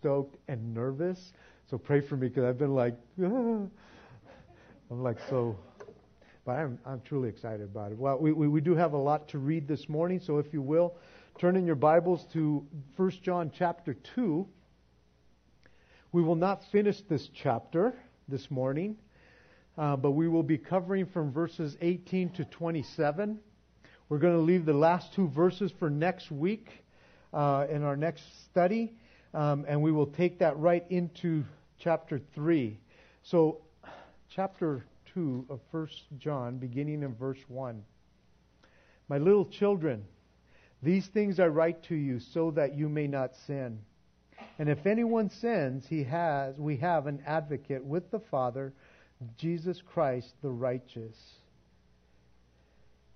stoked and nervous. So pray for me because I've been like, ah. I'm like so, but I'm, I'm truly excited about it. Well, we, we, we do have a lot to read this morning, so if you will, turn in your Bibles to 1 John chapter 2. We will not finish this chapter this morning, uh, but we will be covering from verses 18 to 27. We're going to leave the last two verses for next week uh, in our next study, um, and we will take that right into chapter 3. So, chapter 2 of 1 John, beginning in verse 1. My little children, these things I write to you so that you may not sin. And if anyone sins, he has we have an advocate with the Father, Jesus Christ the righteous.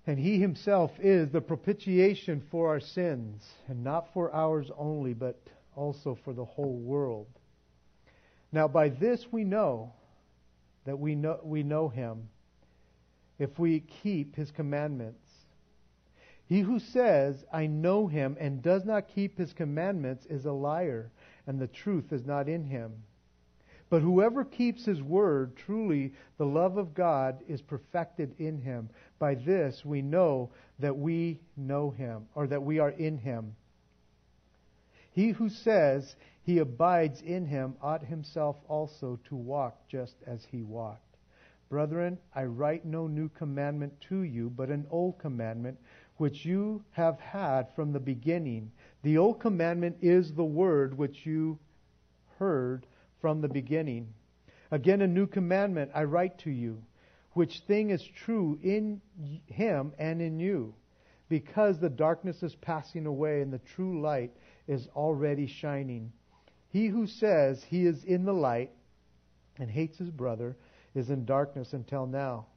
And he himself is the propitiation for our sins, and not for ours only, but also for the whole world. Now by this we know that we know we know him if we keep his commandments. He who says, I know him, and does not keep his commandments is a liar, and the truth is not in him. But whoever keeps his word, truly the love of God is perfected in him. By this we know that we know him, or that we are in him. He who says he abides in him ought himself also to walk just as he walked. Brethren, I write no new commandment to you, but an old commandment which you have had from the beginning. The old commandment is the word which you heard from the beginning. Again, a new commandment I write to you, which thing is true in him and in you, because the darkness is passing away and the true light is already shining. He who says he is in the light and hates his brother is in darkness until now.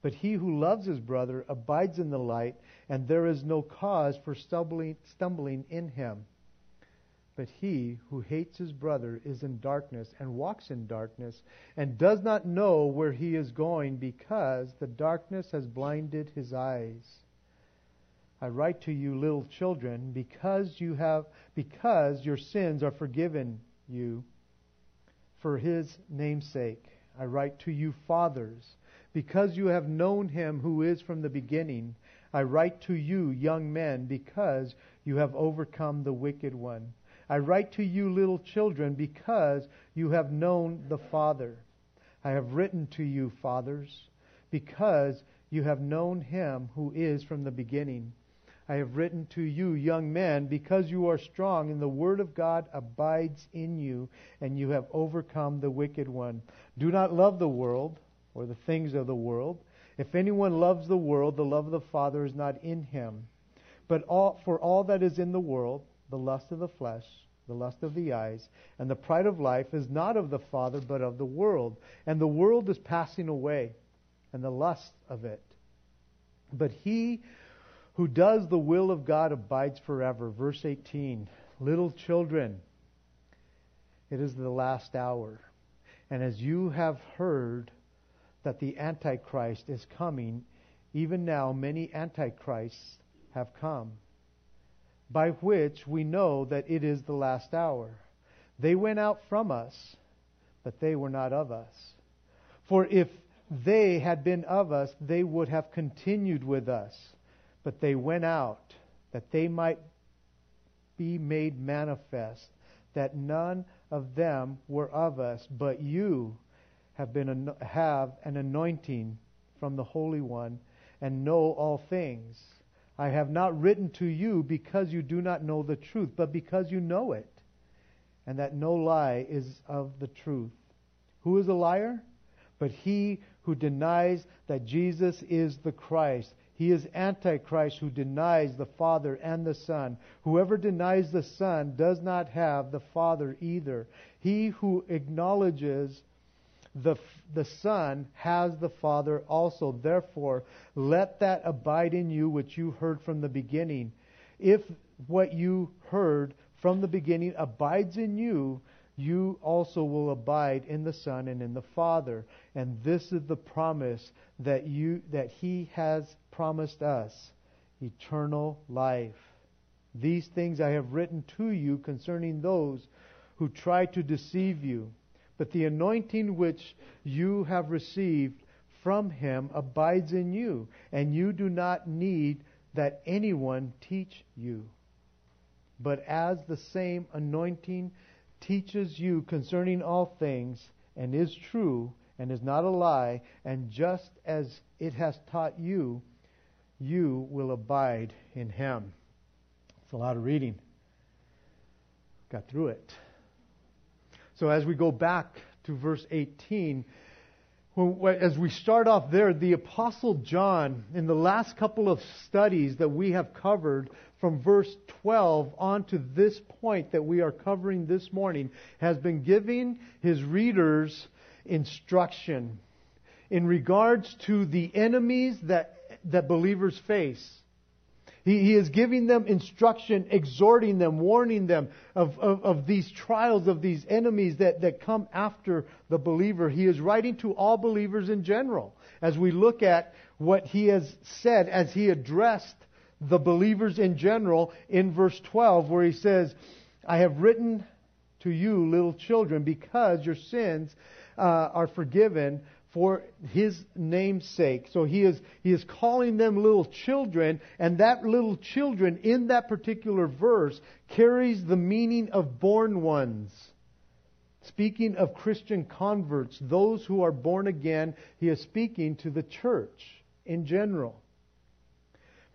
But he who loves his brother abides in the light, and there is no cause for stumbling, stumbling in him. But he who hates his brother is in darkness and walks in darkness and does not know where he is going because the darkness has blinded his eyes. I write to you little children because you have because your sins are forgiven you for his name's sake. I write to you fathers because you have known him who is from the beginning. I write to you young men because you have overcome the wicked one. I write to you, little children, because you have known the Father. I have written to you, fathers, because you have known him who is from the beginning. I have written to you, young men, because you are strong, and the word of God abides in you, and you have overcome the wicked one. Do not love the world or the things of the world. If anyone loves the world, the love of the Father is not in him. But all, for all that is in the world, the lust of the flesh, the lust of the eyes, and the pride of life is not of the Father, but of the world. And the world is passing away, and the lust of it. But he who does the will of God abides forever. Verse 18 Little children, it is the last hour. And as you have heard that the Antichrist is coming, even now many Antichrists have come by which we know that it is the last hour. They went out from us, but they were not of us. For if they had been of us, they would have continued with us. But they went out, that they might be made manifest, that none of them were of us, but you have been have an anointing from the Holy One, and know all things I have not written to you because you do not know the truth, but because you know it, and that no lie is of the truth. Who is a liar? But he who denies that Jesus is the Christ. He is Antichrist who denies the Father and the Son. Whoever denies the Son does not have the Father either. He who acknowledges the, the Son has the Father also. Therefore, let that abide in you which you heard from the beginning. If what you heard from the beginning abides in you, you also will abide in the Son and in the Father. And this is the promise that you that He has promised us, eternal life. These things I have written to you concerning those who try to deceive you. But the anointing which you have received from him abides in you, and you do not need that anyone teach you. But as the same anointing teaches you concerning all things, and is true, and is not a lie, and just as it has taught you, you will abide in him. It's a lot of reading. Got through it. So as we go back to verse 18, as we start off there, the Apostle John, in the last couple of studies that we have covered from verse 12 on to this point that we are covering this morning, has been giving his readers instruction in regards to the enemies that, that believers face. He, he is giving them instruction, exhorting them, warning them of, of, of these trials, of these enemies that, that come after the believer. He is writing to all believers in general. As we look at what he has said as he addressed the believers in general in verse 12, where he says, I have written to you, little children, because your sins uh, are forgiven for his name's sake. So he is, he is calling them little children, and that little children in that particular verse carries the meaning of born ones. Speaking of Christian converts, those who are born again, he is speaking to the church in general.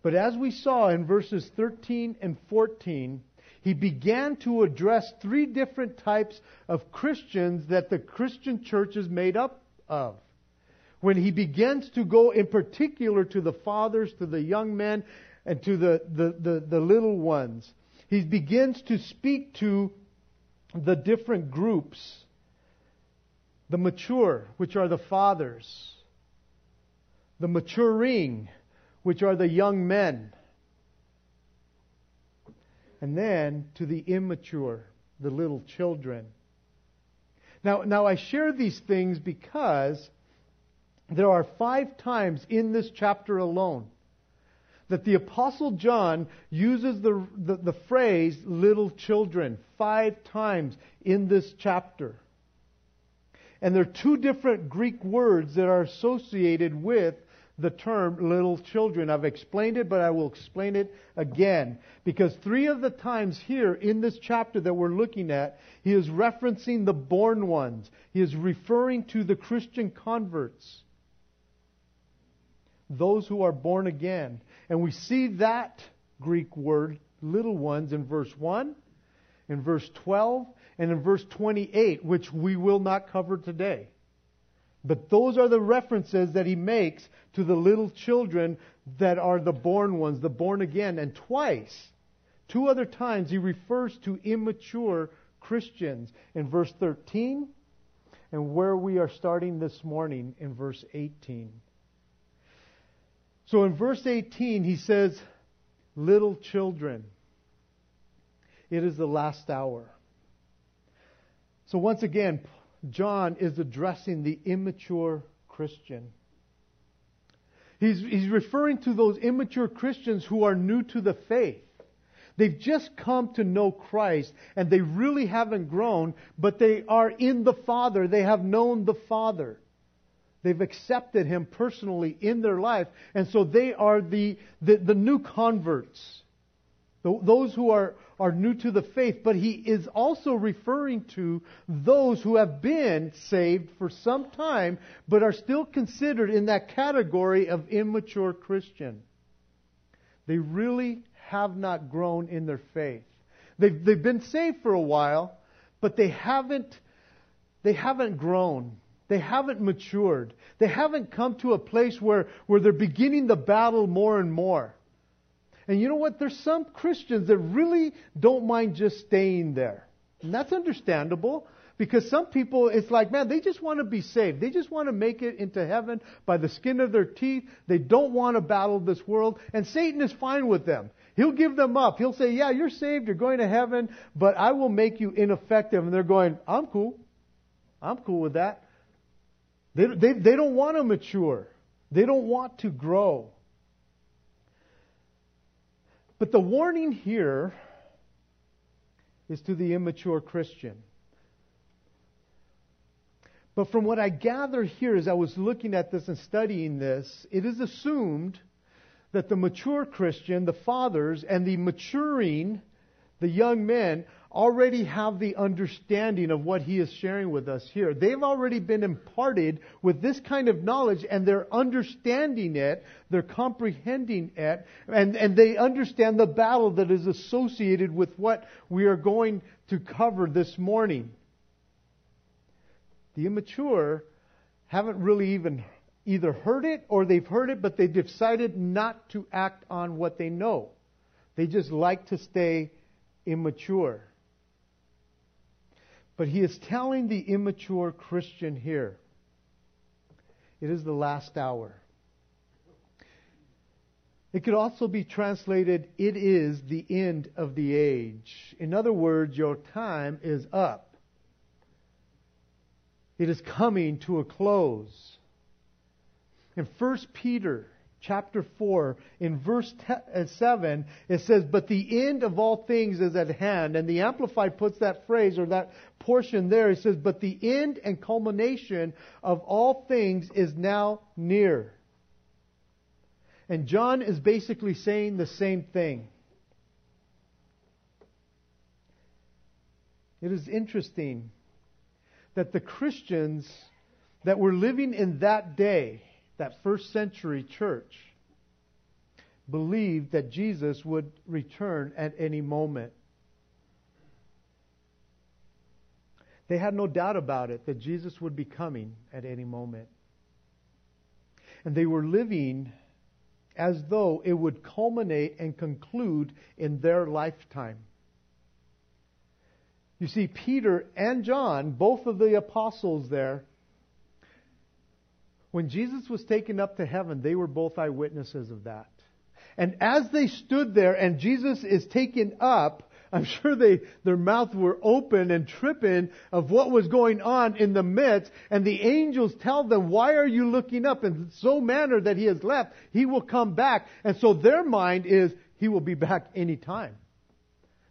But as we saw in verses 13 and 14, he began to address three different types of Christians that the Christian church is made up of. When he begins to go in particular to the fathers, to the young men, and to the, the, the, the little ones, he begins to speak to the different groups. The mature, which are the fathers. The maturing, which are the young men. And then to the immature, the little children. Now, now I share these things because there are five times in this chapter alone that the Apostle John uses the, the, the, phrase little children five times in this chapter. And there are two different Greek words that are associated with the term little children. I've explained it, but I will explain it again. Because three of the times here in this chapter that we're looking at, he is referencing the born ones. He is referring to the Christian converts. Those who are born again. And we see that Greek word, little ones, in verse 1, in verse 12, and in verse 28, which we will not cover today. But those are the references that he makes to the little children that are the born ones, the born again. And twice, two other times, he refers to immature Christians in verse 13 and where we are starting this morning in verse 18. So in verse 18, he says, Little children, it is the last hour. So once again, John is addressing the immature Christian. He's, he's referring to those immature Christians who are new to the faith. They've just come to know Christ and they really haven't grown, but they are in the Father. They have known the Father. They've accepted Him personally in their life. And so they are the, the, the new converts. Those who are, are new to the faith, but he is also referring to those who have been saved for some time, but are still considered in that category of immature Christian. They really have not grown in their faith. They've, they've been saved for a while, but they haven't, they haven't grown. They haven't matured. They haven't come to a place where, where they're beginning the battle more and more. And you know what? There's some Christians that really don't mind just staying there. And that's understandable because some people, it's like, man, they just want to be saved. They just want to make it into heaven by the skin of their teeth. They don't want to battle this world. And Satan is fine with them. He'll give them up. He'll say, yeah, you're saved. You're going to heaven, but I will make you ineffective. And they're going, I'm cool. I'm cool with that. They, they, they don't want to mature. They don't want to grow. But the warning here is to the immature Christian. But from what I gather here as I was looking at this and studying this, it is assumed that the mature Christian, the fathers, and the maturing, the young men, already have the understanding of what he is sharing with us here. They've already been imparted with this kind of knowledge and they're understanding it, they're comprehending it, and, and they understand the battle that is associated with what we are going to cover this morning. The immature haven't really even either heard it or they've heard it, but they've decided not to act on what they know. They just like to stay immature. But he is telling the immature Christian here it is the last hour. It could also be translated, it is the end of the age. In other words, your time is up. It is coming to a close. In 1 Peter chapter 4, in verse uh, 7, it says, But the end of all things is at hand. And the Amplified puts that phrase or that portion there. It says, But the end and culmination of all things is now near. And John is basically saying the same thing. It is interesting that the Christians that were living in that day, that first century church, believed that Jesus would return at any moment. They had no doubt about it that Jesus would be coming at any moment. And they were living as though it would culminate and conclude in their lifetime. You see, Peter and John, both of the apostles there, when Jesus was taken up to heaven, they were both eyewitnesses of that. And as they stood there and Jesus is taken up, I'm sure they, their mouths were open and tripping of what was going on in the midst. And the angels tell them, why are you looking up? In so manner that he has left, he will come back. And so their mind is, he will be back any time.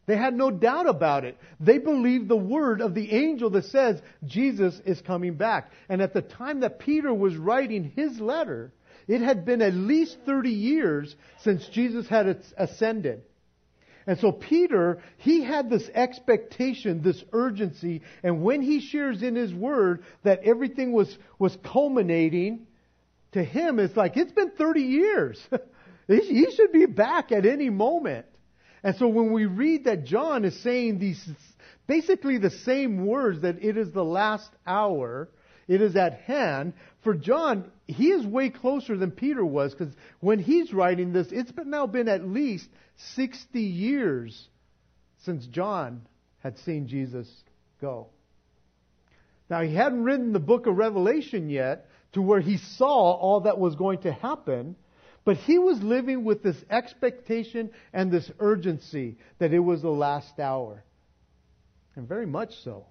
They had no doubt about it. They believed the word of the angel that says Jesus is coming back. And at the time that Peter was writing his letter, it had been at least 30 years since Jesus had ascended. And so Peter, he had this expectation, this urgency, and when he shares in his word that everything was, was culminating, to him it's like, it's been 30 years. he should be back at any moment. And so when we read that John is saying these, basically the same words that it is the last hour, it is at hand, for John, he is way closer than Peter was because when he's writing this, it's been, now been at least 60 years since John had seen Jesus go. Now, he hadn't written the book of Revelation yet to where he saw all that was going to happen, but he was living with this expectation and this urgency that it was the last hour. And very much so.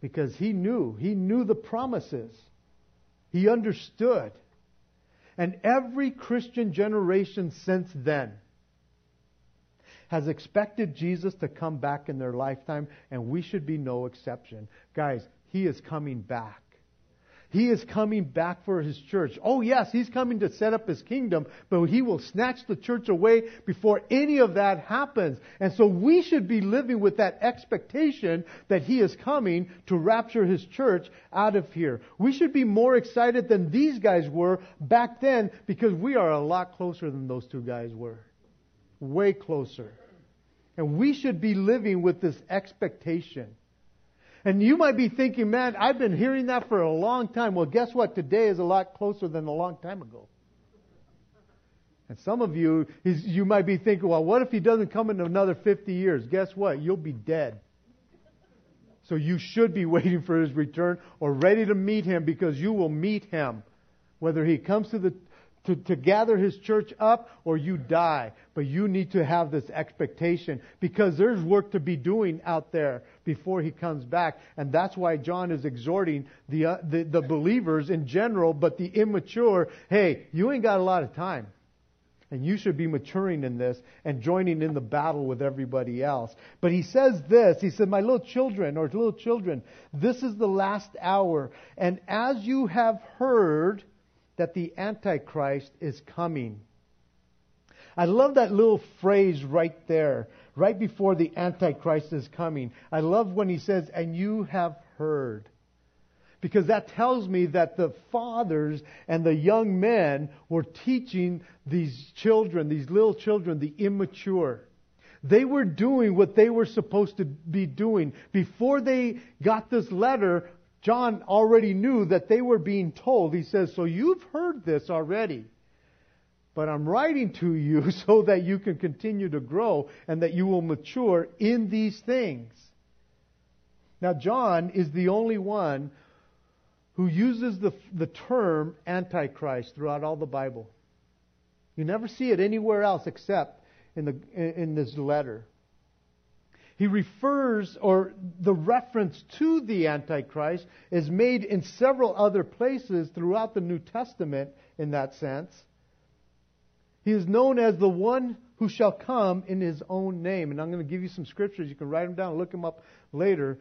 Because he knew, he knew the promises. He understood. And every Christian generation since then has expected Jesus to come back in their lifetime, and we should be no exception. Guys, he is coming back. He is coming back for his church. Oh, yes, he's coming to set up his kingdom, but he will snatch the church away before any of that happens. And so we should be living with that expectation that he is coming to rapture his church out of here. We should be more excited than these guys were back then because we are a lot closer than those two guys were. Way closer. And we should be living with this expectation. And you might be thinking, man, I've been hearing that for a long time. Well, guess what? Today is a lot closer than a long time ago. And some of you, you might be thinking, well, what if he doesn't come in another 50 years? Guess what? You'll be dead. So you should be waiting for his return or ready to meet him because you will meet him. Whether he comes to the to, to gather his church up or you die. But you need to have this expectation because there's work to be doing out there before he comes back. And that's why John is exhorting the, uh, the, the believers in general, but the immature, hey, you ain't got a lot of time. And you should be maturing in this and joining in the battle with everybody else. But he says this, he said, my little children or little children, this is the last hour. And as you have heard that the Antichrist is coming. I love that little phrase right there, right before the Antichrist is coming. I love when he says, and you have heard. Because that tells me that the fathers and the young men were teaching these children, these little children, the immature. They were doing what they were supposed to be doing. Before they got this letter, John already knew that they were being told. He says, So you've heard this already. But I'm writing to you so that you can continue to grow and that you will mature in these things. Now, John is the only one who uses the, the term Antichrist throughout all the Bible. You never see it anywhere else except in, the, in this letter. He refers, or the reference to the Antichrist is made in several other places throughout the New Testament in that sense. He is known as the one who shall come in his own name. And I'm going to give you some scriptures. You can write them down, look them up later.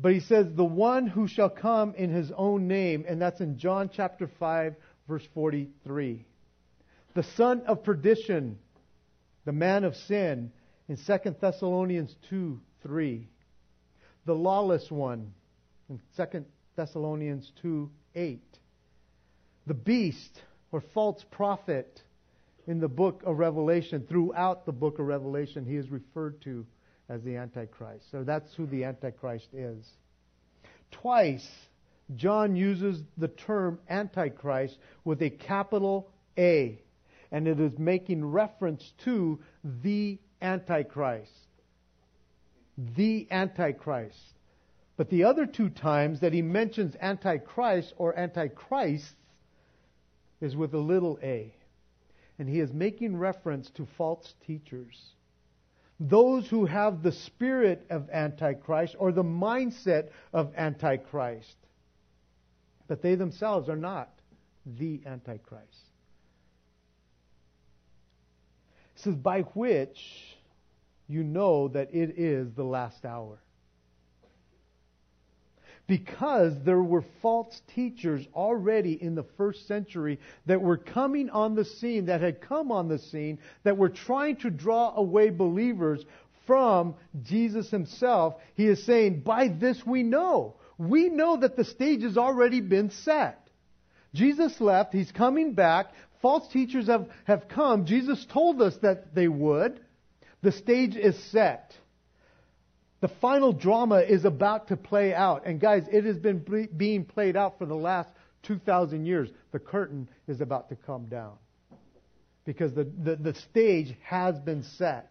But he says, the one who shall come in his own name, and that's in John chapter 5, verse 43. The son of perdition, the man of sin, in 2 Thessalonians 2, 3. The lawless one, in 2 Thessalonians 2, 8. The beast, or false prophet, in the book of Revelation, throughout the book of Revelation, he is referred to as the Antichrist. So that's who the Antichrist is. Twice, John uses the term Antichrist with a capital A, and it is making reference to the Antichrist. The Antichrist. But the other two times that he mentions Antichrist or Antichrists is with a little a. And he is making reference to false teachers those who have the spirit of Antichrist or the mindset of Antichrist. But they themselves are not the Antichrist. It says, by which you know that it is the last hour because there were false teachers already in the first century that were coming on the scene, that had come on the scene, that were trying to draw away believers from Jesus himself. He is saying, by this we know. We know that the stage has already been set. Jesus left, he's coming back, false teachers have, have come. Jesus told us that they would. The stage is set. The final drama is about to play out. And guys, it has been being played out for the last 2,000 years. The curtain is about to come down. Because the, the, the stage has been set.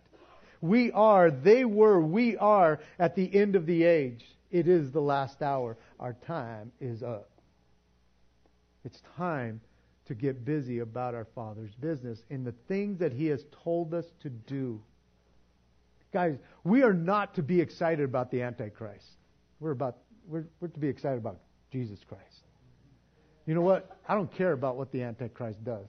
We are, they were, we are at the end of the age. It is the last hour. Our time is up. It's time to get busy about our Father's business and the things that He has told us to do. Guys, we are not to be excited about the Antichrist. We're about we're, we're to be excited about Jesus Christ. You know what? I don't care about what the Antichrist does.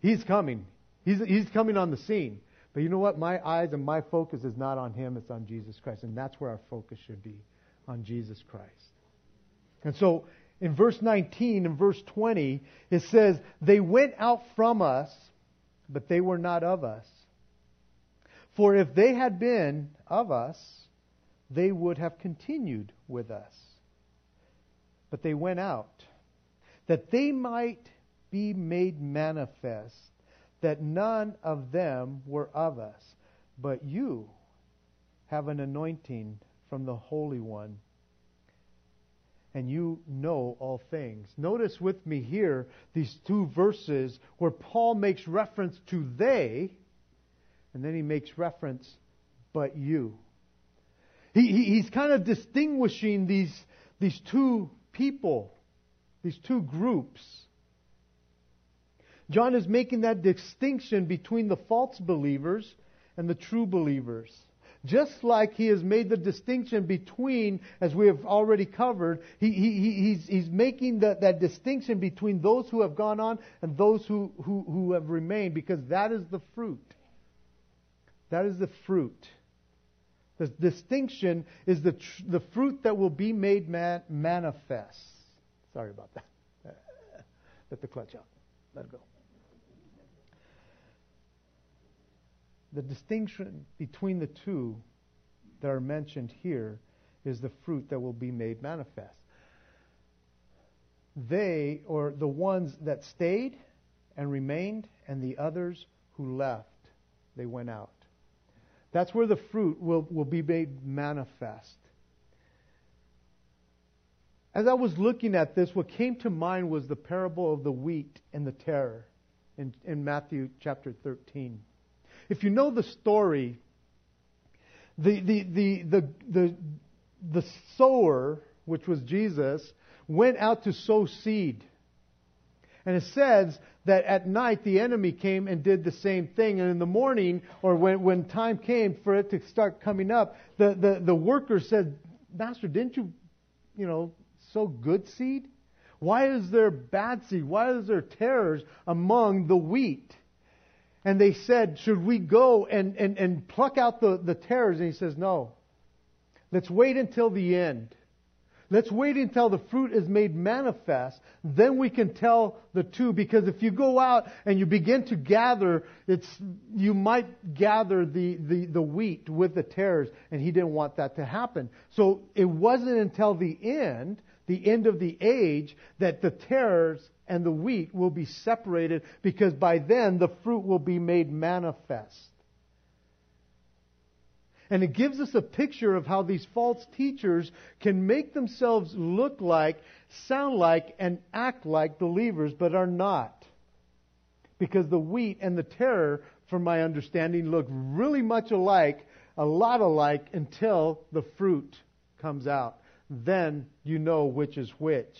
He's coming. He's, he's coming on the scene. But you know what? My eyes and my focus is not on him, it's on Jesus Christ. And that's where our focus should be on Jesus Christ. And so in verse 19 and verse 20, it says, They went out from us, but they were not of us. For if they had been of us, they would have continued with us. But they went out, that they might be made manifest that none of them were of us, but you have an anointing from the Holy One, and you know all things. Notice with me here these two verses where Paul makes reference to they and then he makes reference, but you. He, he, he's kind of distinguishing these, these two people, these two groups. John is making that distinction between the false believers and the true believers. Just like he has made the distinction between, as we have already covered, he, he, he's, he's making the, that distinction between those who have gone on and those who, who, who have remained, because that is the fruit. That is the fruit. The distinction is the, tr- the fruit that will be made man- manifest. Sorry about that. Let the clutch out. Let it go. The distinction between the two that are mentioned here is the fruit that will be made manifest. They, or the ones that stayed and remained, and the others who left, they went out. That's where the fruit will, will be made manifest. As I was looking at this, what came to mind was the parable of the wheat and the tare in, in Matthew chapter 13. If you know the story, the, the, the, the, the, the sower, which was Jesus, went out to sow seed. And it says that at night the enemy came and did the same thing. And in the morning, or when, when time came for it to start coming up, the, the, the worker said, Master, didn't you, you know, sow good seed? Why is there bad seed? Why is there tares among the wheat? And they said, Should we go and, and, and pluck out the, the tares? And he says, No. Let's wait until the end. Let's wait until the fruit is made manifest. Then we can tell the two. Because if you go out and you begin to gather, it's, you might gather the, the, the wheat with the tares. And he didn't want that to happen. So it wasn't until the end, the end of the age, that the tares and the wheat will be separated. Because by then the fruit will be made manifest. And it gives us a picture of how these false teachers can make themselves look like, sound like, and act like believers, but are not. Because the wheat and the tare, from my understanding, look really much alike, a lot alike, until the fruit comes out. Then you know which is which.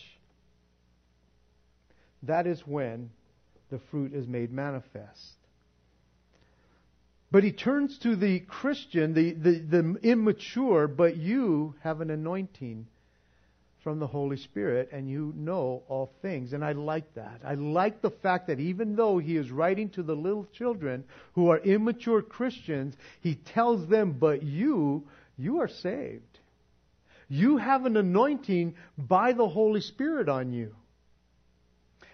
That is when the fruit is made manifest. But he turns to the Christian, the, the, the, immature, but you have an anointing from the Holy Spirit and you know all things. And I like that. I like the fact that even though he is writing to the little children who are immature Christians, he tells them, but you, you are saved. You have an anointing by the Holy Spirit on you.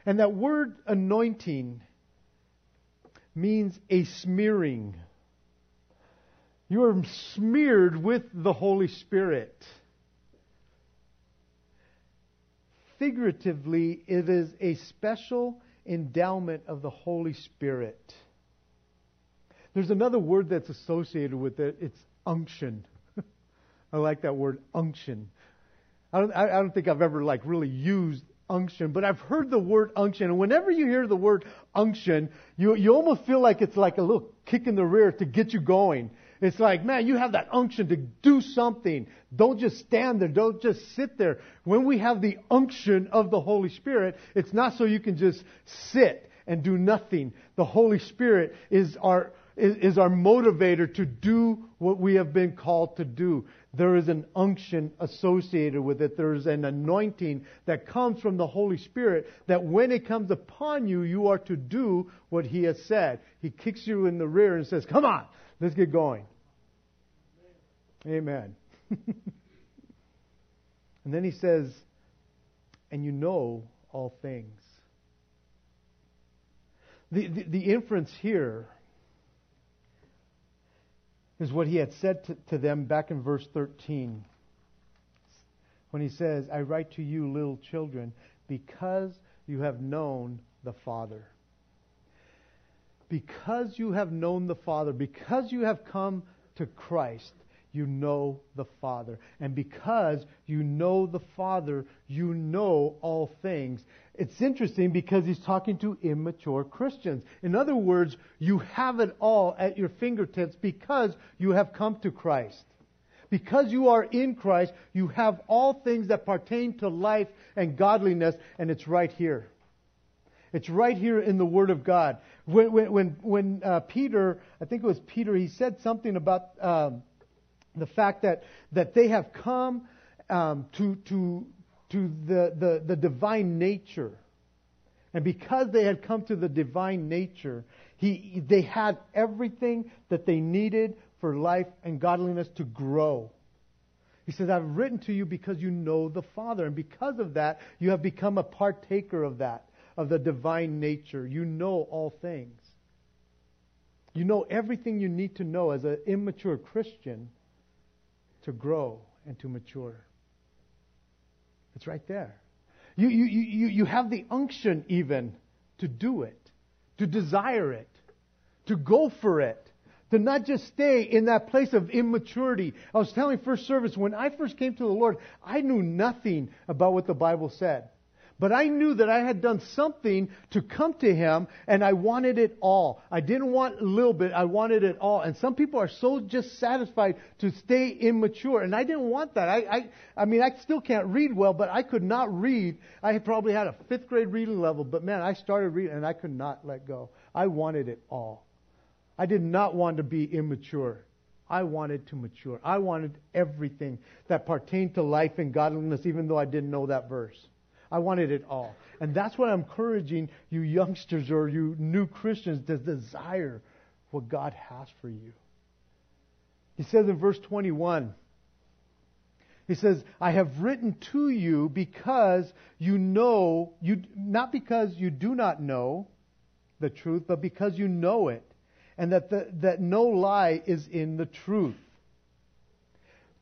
And that word anointing means a smearing. You are smeared with the Holy Spirit. Figuratively, it is a special endowment of the Holy Spirit. There's another word that's associated with it. It's unction. I like that word unction. I don't, I don't think I've ever like really used unction, but I've heard the word unction, and whenever you hear the word unction, you you almost feel like it's like a little kick in the rear to get you going. It's like, man, you have that unction to do something. Don't just stand there. Don't just sit there. When we have the unction of the Holy Spirit, it's not so you can just sit and do nothing. The Holy Spirit is our is, is our motivator to do what we have been called to do. There is an unction associated with it. There is an anointing that comes from the Holy Spirit that when it comes upon you, you are to do what He has said. He kicks you in the rear and says, Come on, let's get going. Amen. and then He says, And you know all things. The, the, the inference here is what he had said to, to, them back in verse 13 when he says, I write to you, little children, because you have known the Father. Because you have known the Father, because you have come to Christ, you know the Father. And because you know the Father, you know all things. It's interesting because he's talking to immature Christians. In other words, you have it all at your fingertips because you have come to Christ. Because you are in Christ, you have all things that pertain to life and godliness, and it's right here. It's right here in the Word of God. When, when, when, uh, Peter, I think it was Peter, he said something about um, the fact that, that they have come um, to, to, to the, the, the divine nature. And because they had come to the divine nature, he, they had everything that they needed for life and godliness to grow. He says, I've written to you because you know the Father. And because of that, you have become a partaker of that, of the divine nature. You know all things. You know everything you need to know as an immature Christian to grow and to mature. It's right there. You, you, you, you have the unction even to do it, to desire it, to go for it, to not just stay in that place of immaturity. I was telling first service, when I first came to the Lord, I knew nothing about what the Bible said. But I knew that I had done something to come to Him, and I wanted it all. I didn't want a little bit, I wanted it all. And some people are so just satisfied to stay immature, and I didn't want that. I, I, I mean, I still can't read well, but I could not read. I probably had a fifth grade reading level, but man, I started reading, and I could not let go. I wanted it all. I did not want to be immature. I wanted to mature. I wanted everything that pertained to life and godliness, even though I didn't know that verse. I wanted it all. And that's what I'm encouraging you youngsters or you new Christians to desire what God has for you. He says in verse 21, he says, I have written to you because you know, you, not because you do not know the truth, but because you know it, and that, the, that no lie is in the truth.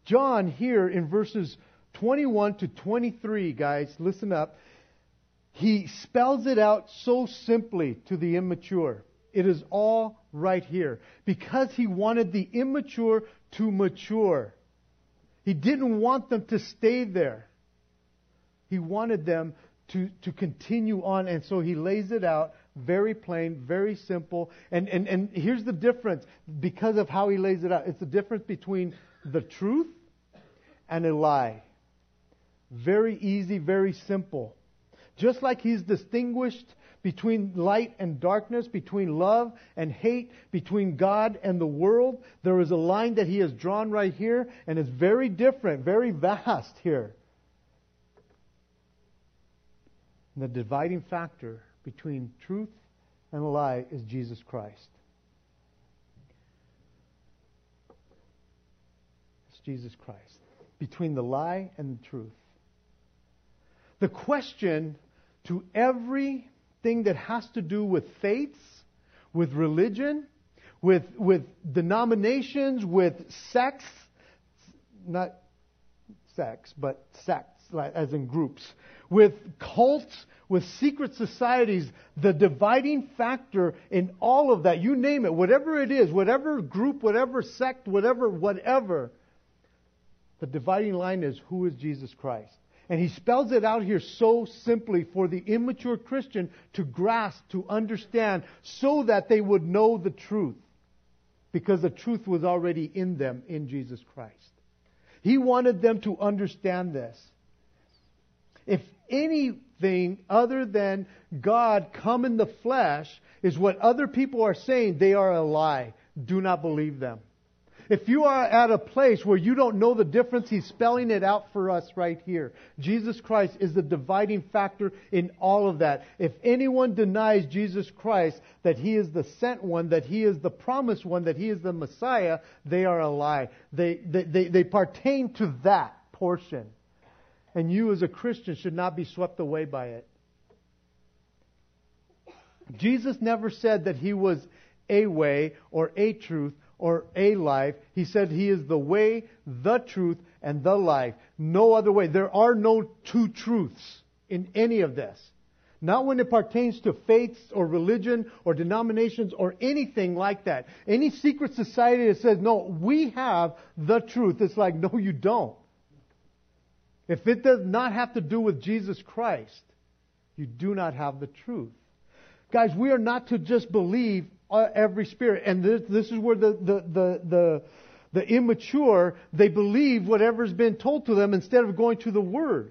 John here in verses 21 to 23, guys, listen up. He spells it out so simply to the immature. It is all right here. Because he wanted the immature to mature. He didn't want them to stay there. He wanted them to, to continue on, and so he lays it out very plain, very simple. And, and, and here's the difference because of how he lays it out it's the difference between the truth and a lie. Very easy, very simple. Just like he's distinguished between light and darkness, between love and hate, between God and the world, there is a line that he has drawn right here, and it's very different, very vast here. And the dividing factor between truth and lie is Jesus Christ. It's Jesus Christ. Between the lie and the truth. The question to everything that has to do with faiths, with religion, with, with denominations, with sects, not sex, but sects, as in groups, with cults, with secret societies, the dividing factor in all of that, you name it, whatever it is, whatever group, whatever sect, whatever, whatever, the dividing line is who is Jesus Christ? And he spells it out here so simply for the immature Christian to grasp, to understand, so that they would know the truth. Because the truth was already in them in Jesus Christ. He wanted them to understand this. If anything other than God come in the flesh is what other people are saying, they are a lie. Do not believe them. If you are at a place where you don't know the difference, He's spelling it out for us right here. Jesus Christ is the dividing factor in all of that. If anyone denies Jesus Christ, that He is the sent one, that He is the promised one, that He is the Messiah, they are a lie. They, they, they, they pertain to that portion. And you as a Christian should not be swept away by it. Jesus never said that He was a way or a truth or a life. He said He is the way, the truth, and the life. No other way. There are no two truths in any of this. Not when it pertains to faiths or religion or denominations or anything like that. Any secret society that says, no, we have the truth. It's like, no, you don't. If it does not have to do with Jesus Christ, you do not have the truth. Guys, we are not to just believe Uh, every spirit. And this, this is where the, the, the, the, the immature, they believe whatever's been told to them instead of going to the Word.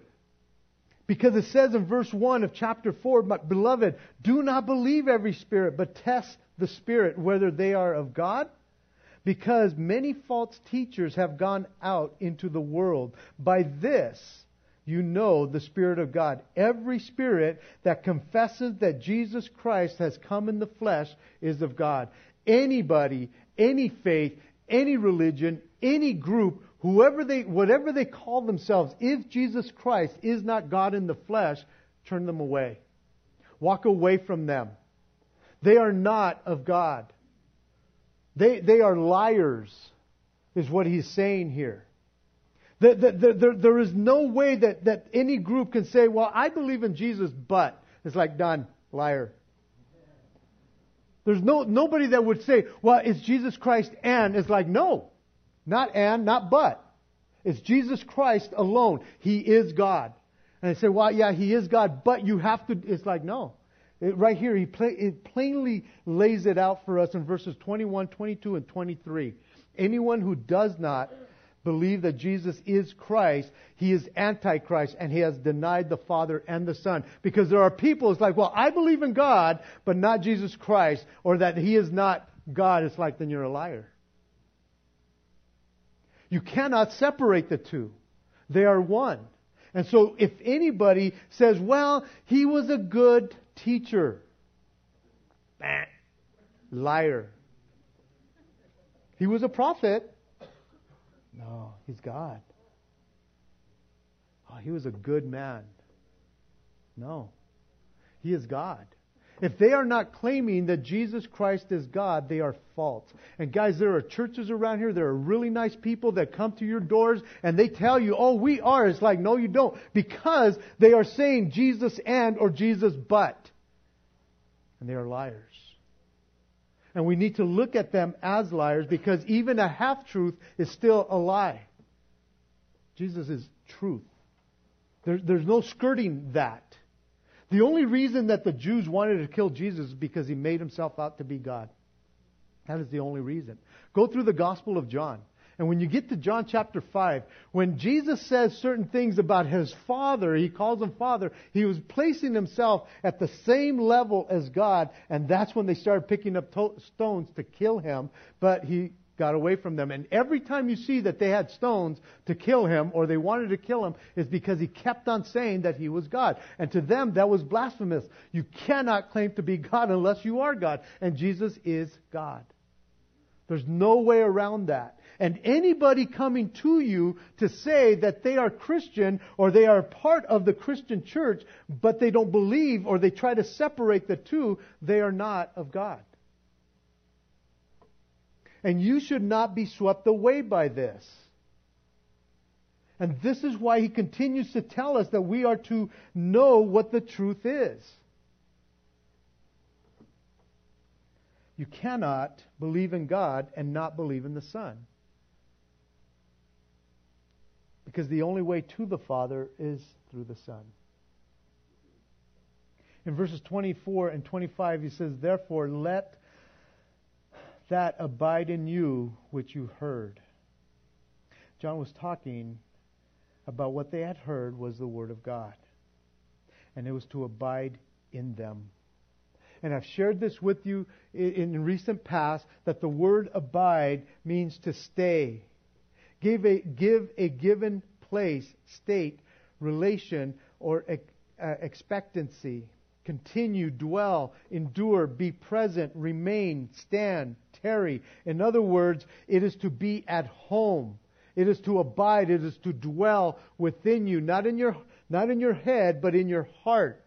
Because it says in verse 1 of chapter 4, Beloved, do not believe every spirit, but test the spirit whether they are of God. because many false teachers have gone out into the world. By this, you know the Spirit of God. Every spirit that confesses that Jesus Christ has come in the flesh is of God. Anybody, any faith, any religion, any group, whoever they, whatever they call themselves, if Jesus Christ is not God in the flesh, turn them away. Walk away from them. They are not of God. They, they are liars, is what he's saying here. The, the, the, there, there is no way that, that any group can say, well, I believe in Jesus, but. It's like, done, liar. There's no, nobody that would say, well, it's Jesus Christ and. It's like, no. Not and, not but. It's Jesus Christ alone. He is God. And they say, well, yeah, He is God, but you have to. It's like, no. It, right here, he it plainly lays it out for us in verses 21, 22, and 23. Anyone who does not believe that Jesus is Christ, he is Antichrist and he has denied the Father and the Son. Because there are people, it's like, well, I believe in God, but not Jesus Christ, or that he is not God. It's like, then you're a liar. You cannot separate the two. They are one. And so if anybody says, well, he was a good teacher. Bah. Liar. He was a prophet. No, he's God. Oh, he was a good man. No. He is God. If they are not claiming that Jesus Christ is God, they are false. And guys, there are churches around here, there are really nice people that come to your doors and they tell you, oh, we are. It's like, no, you don't. Because they are saying Jesus and or Jesus but. And they are liars. And we need to look at them as liars because even a half truth is still a lie. Jesus is truth. There, there's no skirting that. The only reason that the Jews wanted to kill Jesus is because he made himself out to be God. That is the only reason. Go through the Gospel of John. And when you get to John chapter 5, when Jesus says certain things about his Father, he calls him Father, he was placing himself at the same level as God, and that's when they started picking up to- stones to kill him, but he got away from them. And every time you see that they had stones to kill him or they wanted to kill him is because he kept on saying that he was God. And to them, that was blasphemous. You cannot claim to be God unless you are God. And Jesus is God. There's no way around that. And anybody coming to you to say that they are Christian or they are part of the Christian church, but they don't believe or they try to separate the two, they are not of God. And you should not be swept away by this. And this is why he continues to tell us that we are to know what the truth is. You cannot believe in God and not believe in the Son. Because the only way to the Father is through the Son. In verses 24 and 25, he says, Therefore, let that abide in you which you heard. John was talking about what they had heard was the Word of God. And it was to abide in them. And I've shared this with you in recent past that the word abide means to stay. Give a, give a given place, state, relation, or uh, expectancy. Continue, dwell, endure, be present, remain, stand, tarry. In other words, it is to be at home. It is to abide. It is to dwell within you, not in your, not in your head, but in your heart.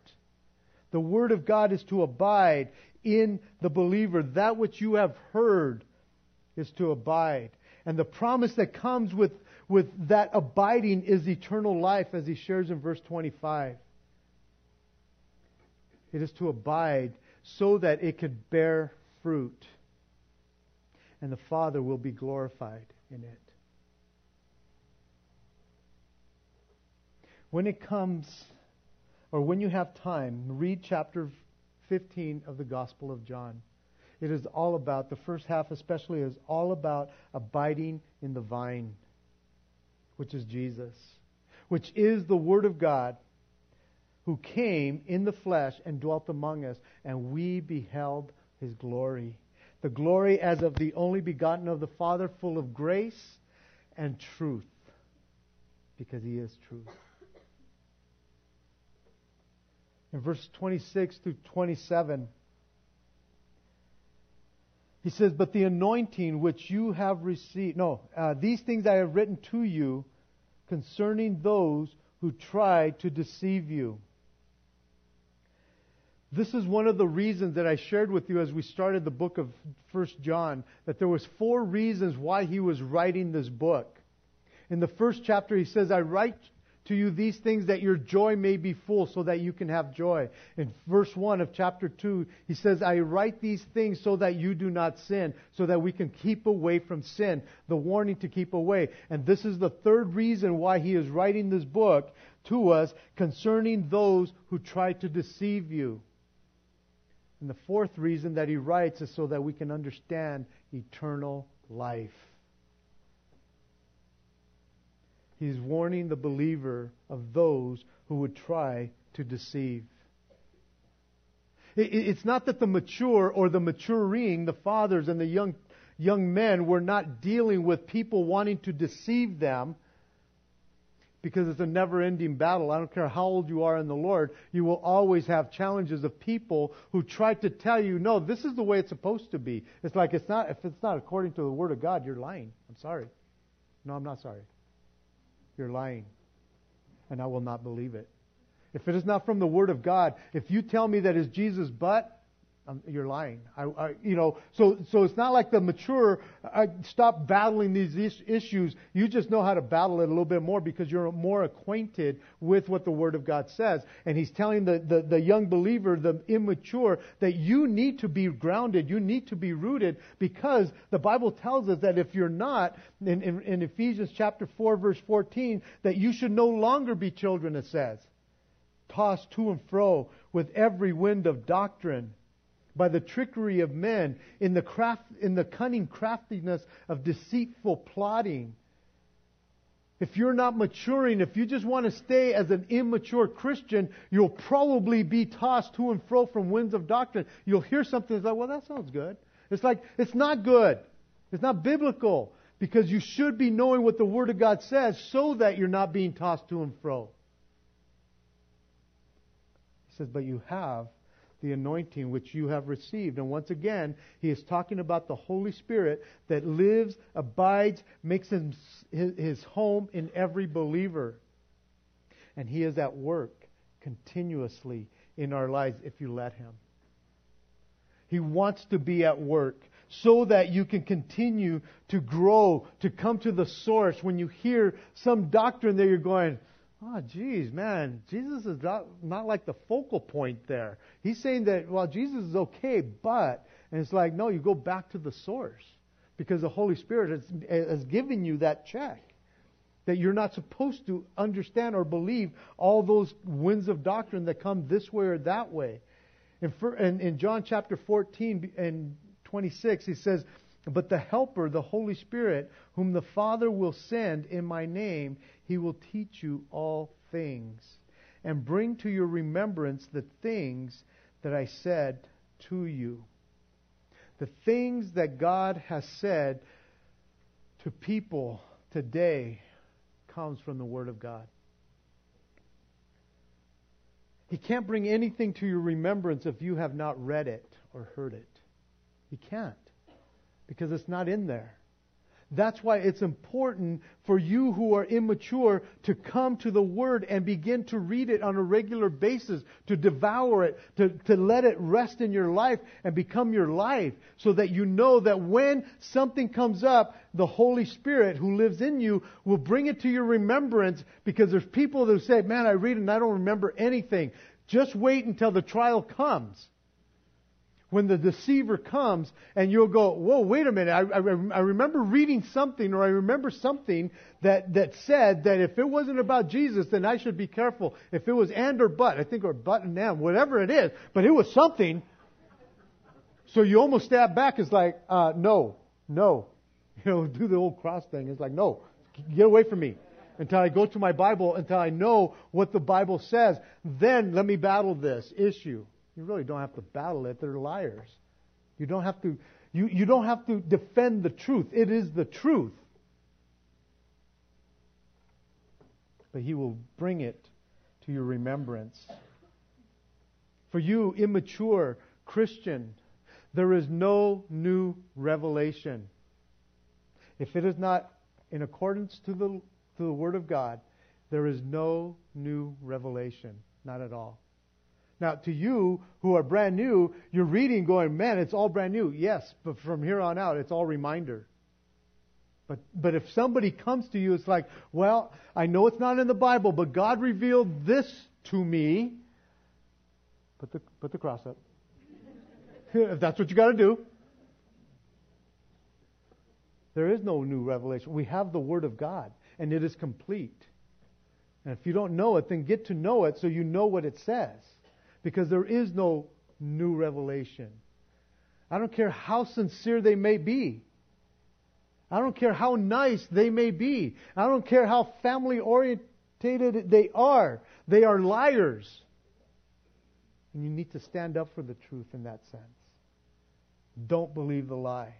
The Word of God is to abide in the believer. That which you have heard is to abide. And the promise that comes with, with that abiding is eternal life, as he shares in verse 25. It is to abide so that it could bear fruit. And the Father will be glorified in it. When it comes, or when you have time, read chapter 15 of the Gospel of John. It is all about, the first half especially, is all about abiding in the vine, which is Jesus, which is the Word of God who came in the flesh and dwelt among us, and we beheld his glory. the glory as of the only begotten of the Father, full of grace and truth, because he is truth. In verse 26 through 27, he says, But the anointing which you have received, no, uh, these things I have written to you concerning those who try to deceive you. This is one of the reasons that I shared with you as we started the book of First John, that there was four reasons why he was writing this book. In the first chapter, he says, I write to you these things that your joy may be full so that you can have joy. In verse 1 of chapter 2, he says, I write these things so that you do not sin, so that we can keep away from sin. The warning to keep away. And this is the third reason why he is writing this book to us concerning those who try to deceive you. And the fourth reason that he writes is so that we can understand eternal life. He's warning the believer of those who would try to deceive. It's not that the mature or the maturing, the fathers and the young, young men, were not dealing with people wanting to deceive them because it's a never ending battle. I don't care how old you are in the Lord, you will always have challenges of people who try to tell you, no, this is the way it's supposed to be. It's like it's not, if it's not according to the Word of God, you're lying. I'm sorry. No, I'm not sorry. You're lying. And I will not believe it. If it is not from the Word of God, if you tell me that is Jesus' but, um, you're lying. I, I, you know, so so it's not like the mature uh, stop battling these is- issues. You just know how to battle it a little bit more because you're more acquainted with what the Word of God says. And He's telling the, the, the young believer, the immature, that you need to be grounded, you need to be rooted, because the Bible tells us that if you're not, in, in, in Ephesians chapter four verse fourteen, that you should no longer be children. It says, tossed to and fro with every wind of doctrine by the trickery of men, in the, craft, in the cunning craftiness of deceitful plotting. If you're not maturing, if you just want to stay as an immature Christian, you'll probably be tossed to and fro from winds of doctrine. You'll hear something that's like, well, that sounds good. It's like, it's not good. It's not biblical. Because you should be knowing what the Word of God says so that you're not being tossed to and fro. He says, but you have the anointing which you have received. And once again, he is talking about the Holy Spirit that lives, abides, makes his, his home in every believer. And he is at work continuously in our lives if you let him. He wants to be at work so that you can continue to grow, to come to the source. When you hear some doctrine that you're going, Oh, geez, man, Jesus is not, not like the focal point there. He's saying that, well, Jesus is okay, but, and it's like, no, you go back to the source because the Holy Spirit has, has given you that check. That you're not supposed to understand or believe all those winds of doctrine that come this way or that way. In, in John chapter 14 and 26, he says, But the Helper, the Holy Spirit, whom the Father will send in my name, he will teach you all things and bring to your remembrance the things that I said to you. The things that God has said to people today comes from the Word of God. He can't bring anything to your remembrance if you have not read it or heard it. He can't because it's not in there. That's why it's important for you who are immature to come to the Word and begin to read it on a regular basis, to devour it, to, to let it rest in your life and become your life, so that you know that when something comes up, the Holy Spirit who lives in you will bring it to your remembrance because there's people that say, Man, I read and I don't remember anything. Just wait until the trial comes when the deceiver comes and you'll go, whoa, wait a minute, I, I, I, remember reading something or I remember something that, that said that if it wasn't about Jesus, then I should be careful. If it was and or but, I think, or but and and, whatever it is, but it was something. So you almost stab back. It's like, uh, no, no. You know, do the old cross thing. It's like, no, get away from me until I go to my Bible, until I know what the Bible says. Then let me battle this issue. You really don't have to battle it. They're liars. You don't have to. You, you don't have to defend the truth. It is the truth. But He will bring it to your remembrance. For you, immature Christian, there is no new revelation. If it is not in accordance to the, to the Word of God, there is no new revelation. Not at all. Now, to you who are brand new, you're reading going, man, it's all brand new. Yes, but from here on out, it's all reminder. But, but if somebody comes to you, it's like, well, I know it's not in the Bible, but God revealed this to me. Put the, put the cross up. if that's what you got to do. There is no new revelation. We have the Word of God, and it is complete. And if you don't know it, then get to know it so you know what it says. Because there is no new revelation. I don't care how sincere they may be. I don't care how nice they may be. I don't care how family orientated they are. They are liars. And you need to stand up for the truth in that sense. Don't believe the lie.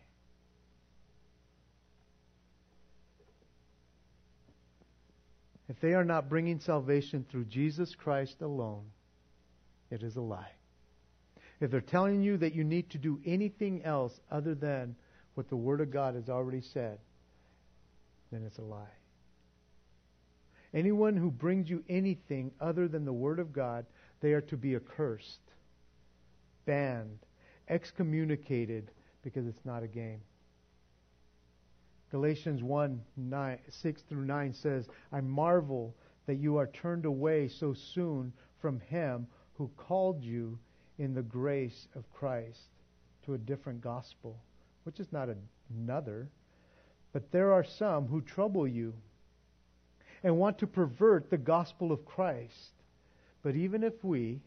If they are not bringing salvation through Jesus Christ alone, it is a lie. If they're telling you that you need to do anything else other than what the Word of God has already said, then it's a lie. Anyone who brings you anything other than the Word of God, they are to be accursed, banned, excommunicated, because it's not a game. Galatians 1 9, 6 through 9 says, I marvel that you are turned away so soon from him who called you in the grace of Christ to a different gospel, which is not another. But there are some who trouble you and want to pervert the gospel of Christ. But even if we,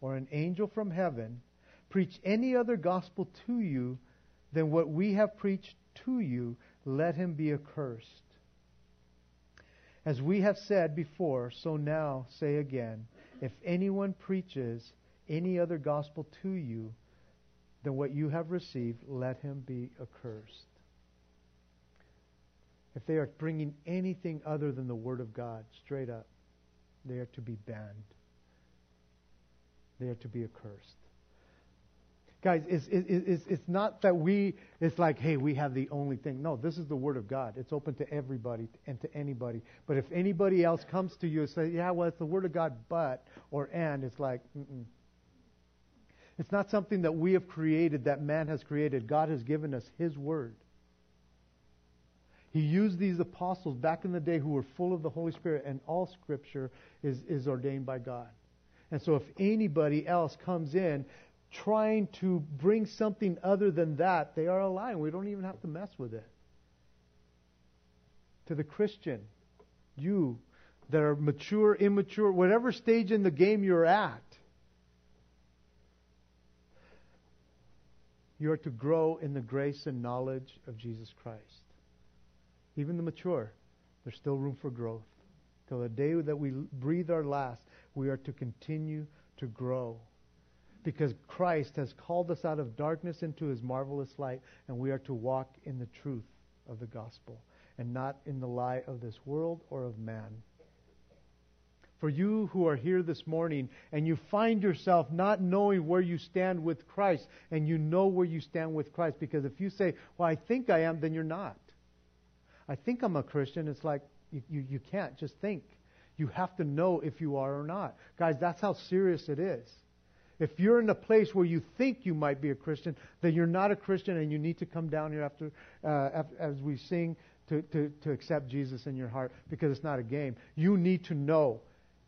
or an angel from heaven, preach any other gospel to you than what we have preached to you, let him be accursed. As we have said before, so now say again if anyone preaches any other gospel to you than what you have received, let him be accursed. If they are bringing anything other than the Word of God, straight up, they are to be banned. They are to be accursed. Guys, it's, it's, it's not that we, it's like, hey, we have the only thing. No, this is the Word of God. It's open to everybody and to anybody. But if anybody else comes to you and says, yeah, well, it's the Word of God, but, or and, it's like, mm-mm. It's not something that we have created, that man has created. God has given us His Word. He used these apostles back in the day who were full of the Holy Spirit, and all Scripture is, is ordained by God. And so if anybody else comes in trying to bring something other than that, they are a lie. We don't even have to mess with it. To the Christian, you that are mature, immature, whatever stage in the game you're at, you are to grow in the grace and knowledge of Jesus Christ. Even the mature, there's still room for growth. Till the day that we breathe our last, we are to continue to grow because Christ has called us out of darkness into his marvelous light, and we are to walk in the truth of the gospel and not in the lie of this world or of man. For you who are here this morning and you find yourself not knowing where you stand with Christ, and you know where you stand with Christ, because if you say, Well, I think I am, then you're not. I think I'm a Christian, it's like you, you, you can't just think. You have to know if you are or not. Guys, that's how serious it is. If you're in a place where you think you might be a Christian, then you're not a Christian and you need to come down here after, uh, as we sing to, to, to accept Jesus in your heart because it's not a game. You need to know.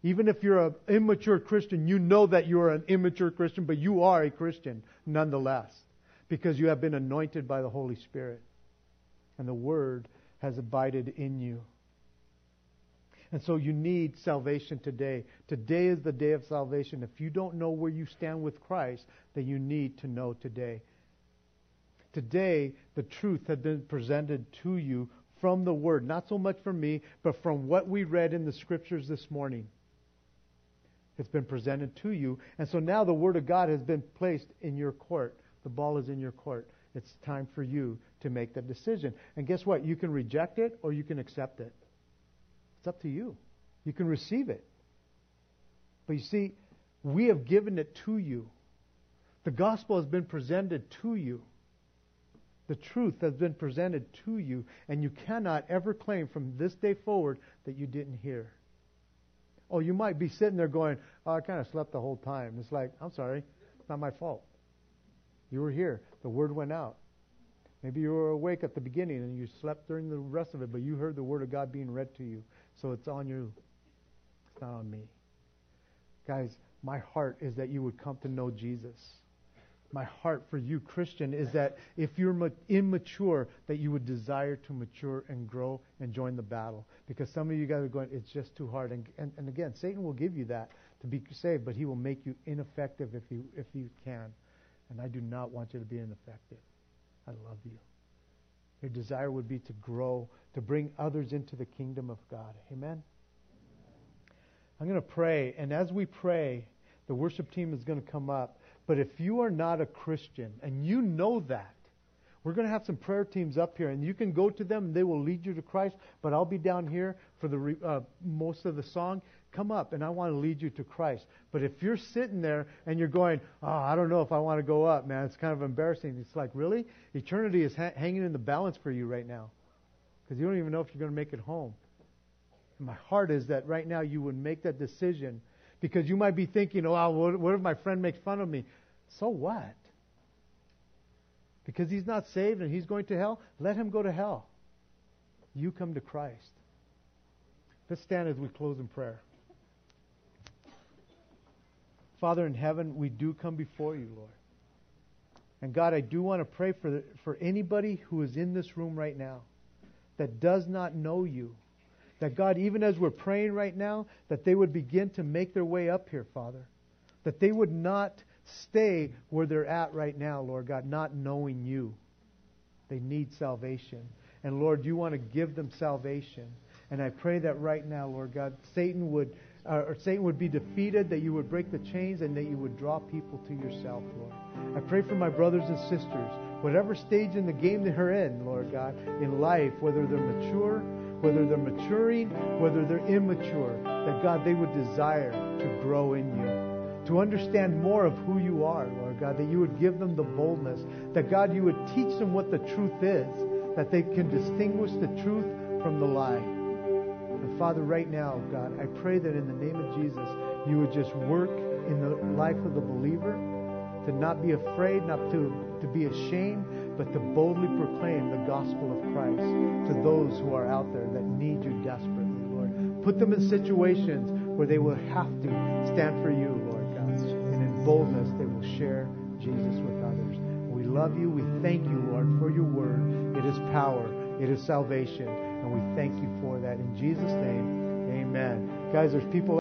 Even if you're an immature Christian, you know that you're an immature Christian, but you are a Christian nonetheless because you have been anointed by the Holy Spirit and the Word has abided in you. And so you need salvation today. Today is the day of salvation. If you don't know where you stand with Christ, then you need to know today. Today, the truth has been presented to you from the Word, not so much from me, but from what we read in the Scriptures this morning. It's been presented to you. And so now the Word of God has been placed in your court. The ball is in your court. It's time for you to make that decision. And guess what? You can reject it or you can accept it. It's up to you. You can receive it. But you see, we have given it to you. The gospel has been presented to you. The truth has been presented to you, and you cannot ever claim from this day forward that you didn't hear. Oh, you might be sitting there going, oh, I kind of slept the whole time. It's like, I'm sorry, it's not my fault. You were here. The word went out. Maybe you were awake at the beginning and you slept during the rest of it, but you heard the word of God being read to you. So it's on you. It's not on me. Guys, my heart is that you would come to know Jesus my heart for you, Christian, is that if you're immature, that you would desire to mature and grow and join the battle. Because some of you guys are going, it's just too hard. And, and, and again, Satan will give you that to be saved, but he will make you ineffective if you, if you can. And I do not want you to be ineffective. I love you. Your desire would be to grow, to bring others into the kingdom of God. Amen? I'm going to pray, and as we pray, the worship team is going to come up. But if you are not a Christian and you know that, we're going to have some prayer teams up here, and you can go to them, and they will lead you to Christ. But I'll be down here for the uh, most of the song. Come up, and I want to lead you to Christ. But if you're sitting there and you're going, "Oh, I don't know if I want to go up, man. It's kind of embarrassing." It's like, really, eternity is ha- hanging in the balance for you right now, because you don't even know if you're going to make it home. And my heart is that right now you would make that decision because you might be thinking, oh, what, what if my friend makes fun of me? So what? Because he's not saved and he's going to hell? Let him go to hell. You come to Christ. Let's stand as we close in prayer. Father in heaven, we do come before you, Lord. And God, I do want to pray for, the, for anybody who is in this room right now that does not know you that God, even as we're praying right now, that they would begin to make their way up here, Father. That they would not stay where they're at right now, Lord God, not knowing you. They need salvation. And Lord, you want to give them salvation. And I pray that right now, Lord God, Satan would Uh, or Satan would be defeated, that you would break the chains, and that you would draw people to yourself, Lord. I pray for my brothers and sisters, whatever stage in the game they're in, Lord God, in life, whether they're mature whether they're maturing, whether they're immature, that God, they would desire to grow in you, to understand more of who you are, Lord God, that you would give them the boldness, that God, you would teach them what the truth is, that they can distinguish the truth from the lie. And Father, right now, God, I pray that in the name of Jesus, you would just work in the life of the believer to not be afraid, not to, to be ashamed, but to boldly proclaim the gospel of Christ to those who are out there that need you desperately, Lord. Put them in situations where they will have to stand for you, Lord God. And in boldness, they will share Jesus with others. We love you. We thank you, Lord, for your word. It is power, it is salvation. And we thank you for that. In Jesus' name, amen. Guys, there's people.